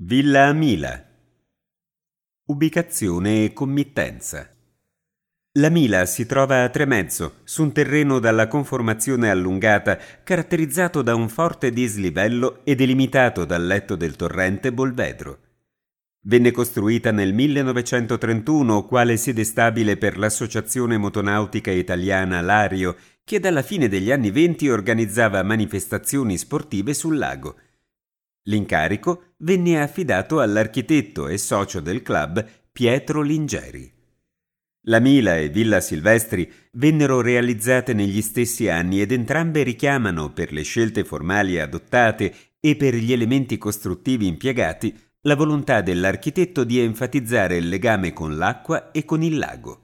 Villa Mila. Ubicazione e committenza. La Mila si trova a Tremezzo, su un terreno dalla conformazione allungata, caratterizzato da un forte dislivello e delimitato dal letto del torrente Bolvedro. Venne costruita nel 1931 quale sede stabile per l'Associazione Motonautica Italiana Lario, che dalla fine degli anni venti organizzava manifestazioni sportive sul lago. L'incarico venne affidato all'architetto e socio del club Pietro Lingeri. La Mila e Villa Silvestri vennero realizzate negli stessi anni ed entrambe richiamano, per le scelte formali adottate e per gli elementi costruttivi impiegati, la volontà dell'architetto di enfatizzare il legame con l'acqua e con il lago.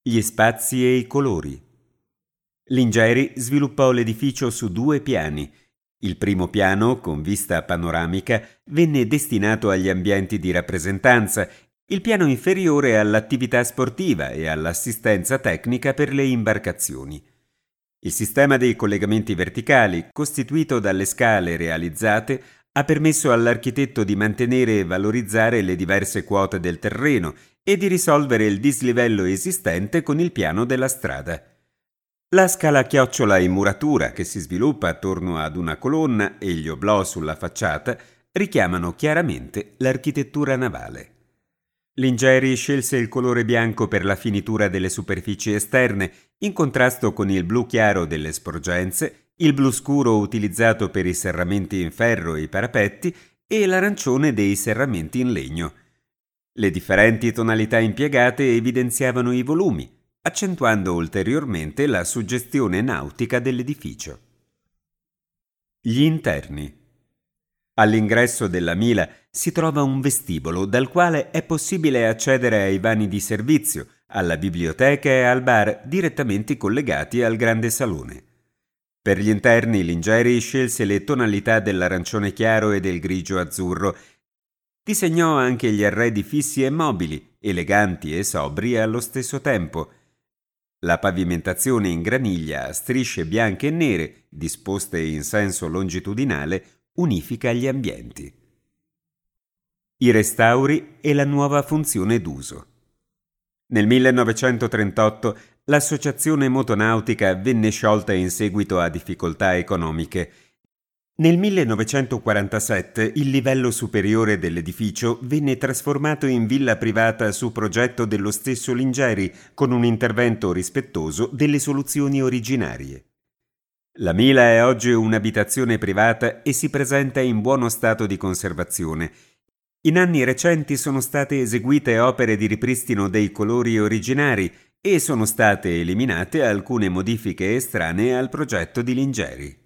Gli spazi e i colori. Lingeri sviluppò l'edificio su due piani, il primo piano, con vista panoramica, venne destinato agli ambienti di rappresentanza, il piano inferiore all'attività sportiva e all'assistenza tecnica per le imbarcazioni. Il sistema dei collegamenti verticali, costituito dalle scale realizzate, ha permesso all'architetto di mantenere e valorizzare le diverse quote del terreno e di risolvere il dislivello esistente con il piano della strada. La scala chiocciola in muratura che si sviluppa attorno ad una colonna e gli oblò sulla facciata richiamano chiaramente l'architettura navale. Lingeri scelse il colore bianco per la finitura delle superfici esterne, in contrasto con il blu chiaro delle sporgenze, il blu scuro utilizzato per i serramenti in ferro e i parapetti e l'arancione dei serramenti in legno. Le differenti tonalità impiegate evidenziavano i volumi, accentuando ulteriormente la suggestione nautica dell'edificio. Gli interni. All'ingresso della Mila si trova un vestibolo dal quale è possibile accedere ai vani di servizio, alla biblioteca e al bar direttamente collegati al grande salone. Per gli interni Lingeri scelse le tonalità dell'arancione chiaro e del grigio azzurro. Disegnò anche gli arredi fissi e mobili, eleganti e sobri allo stesso tempo, la pavimentazione in graniglia a strisce bianche e nere, disposte in senso longitudinale, unifica gli ambienti. I restauri e la nuova funzione d'uso. Nel 1938 l'associazione motonautica venne sciolta in seguito a difficoltà economiche nel 1947 il livello superiore dell'edificio venne trasformato in villa privata su progetto dello stesso Lingeri, con un intervento rispettoso delle soluzioni originarie. La Mila è oggi un'abitazione privata e si presenta in buono stato di conservazione. In anni recenti sono state eseguite opere di ripristino dei colori originari e sono state eliminate alcune modifiche estranee al progetto di Lingeri.